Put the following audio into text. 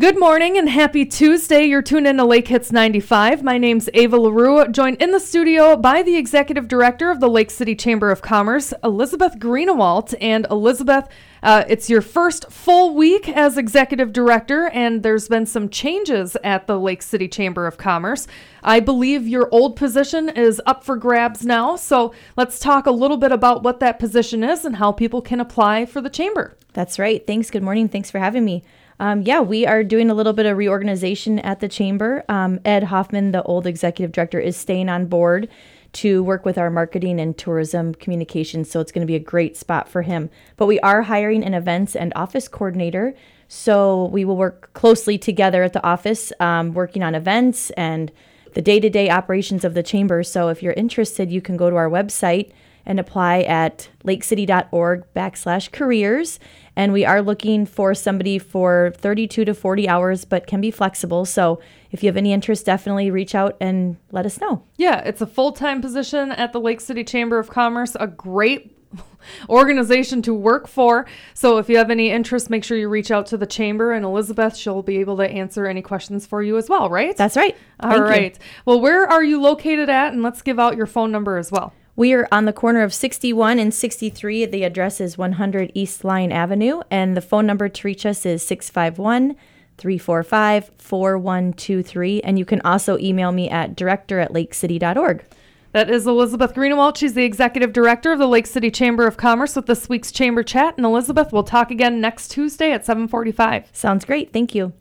Good morning and happy Tuesday. You're tuned in to Lake Hits 95. My name's Ava LaRue, joined in the studio by the Executive Director of the Lake City Chamber of Commerce, Elizabeth Greenewalt. And Elizabeth, uh, it's your first full week as Executive Director, and there's been some changes at the Lake City Chamber of Commerce. I believe your old position is up for grabs now, so let's talk a little bit about what that position is and how people can apply for the Chamber. That's right. Thanks. Good morning. Thanks for having me. Um, yeah, we are doing a little bit of reorganization at the chamber. Um, Ed Hoffman, the old executive director, is staying on board to work with our marketing and tourism communications. So it's going to be a great spot for him. But we are hiring an events and office coordinator. So we will work closely together at the office, um, working on events and the day to day operations of the chamber. So if you're interested, you can go to our website and apply at lakecity.org backslash careers. And we are looking for somebody for 32 to 40 hours, but can be flexible. So if you have any interest, definitely reach out and let us know. Yeah, it's a full time position at the Lake City Chamber of Commerce, a great organization to work for. So if you have any interest, make sure you reach out to the chamber and Elizabeth, she'll be able to answer any questions for you as well, right? That's right. All Thank right. You. Well, where are you located at? And let's give out your phone number as well. We are on the corner of 61 and 63. The address is 100 East Line Avenue, and the phone number to reach us is 651 345 4123. And you can also email me at director at lakecity.org. That is Elizabeth Greenewalt. She's the executive director of the Lake City Chamber of Commerce with this week's Chamber Chat. And Elizabeth, we'll talk again next Tuesday at 745. Sounds great. Thank you.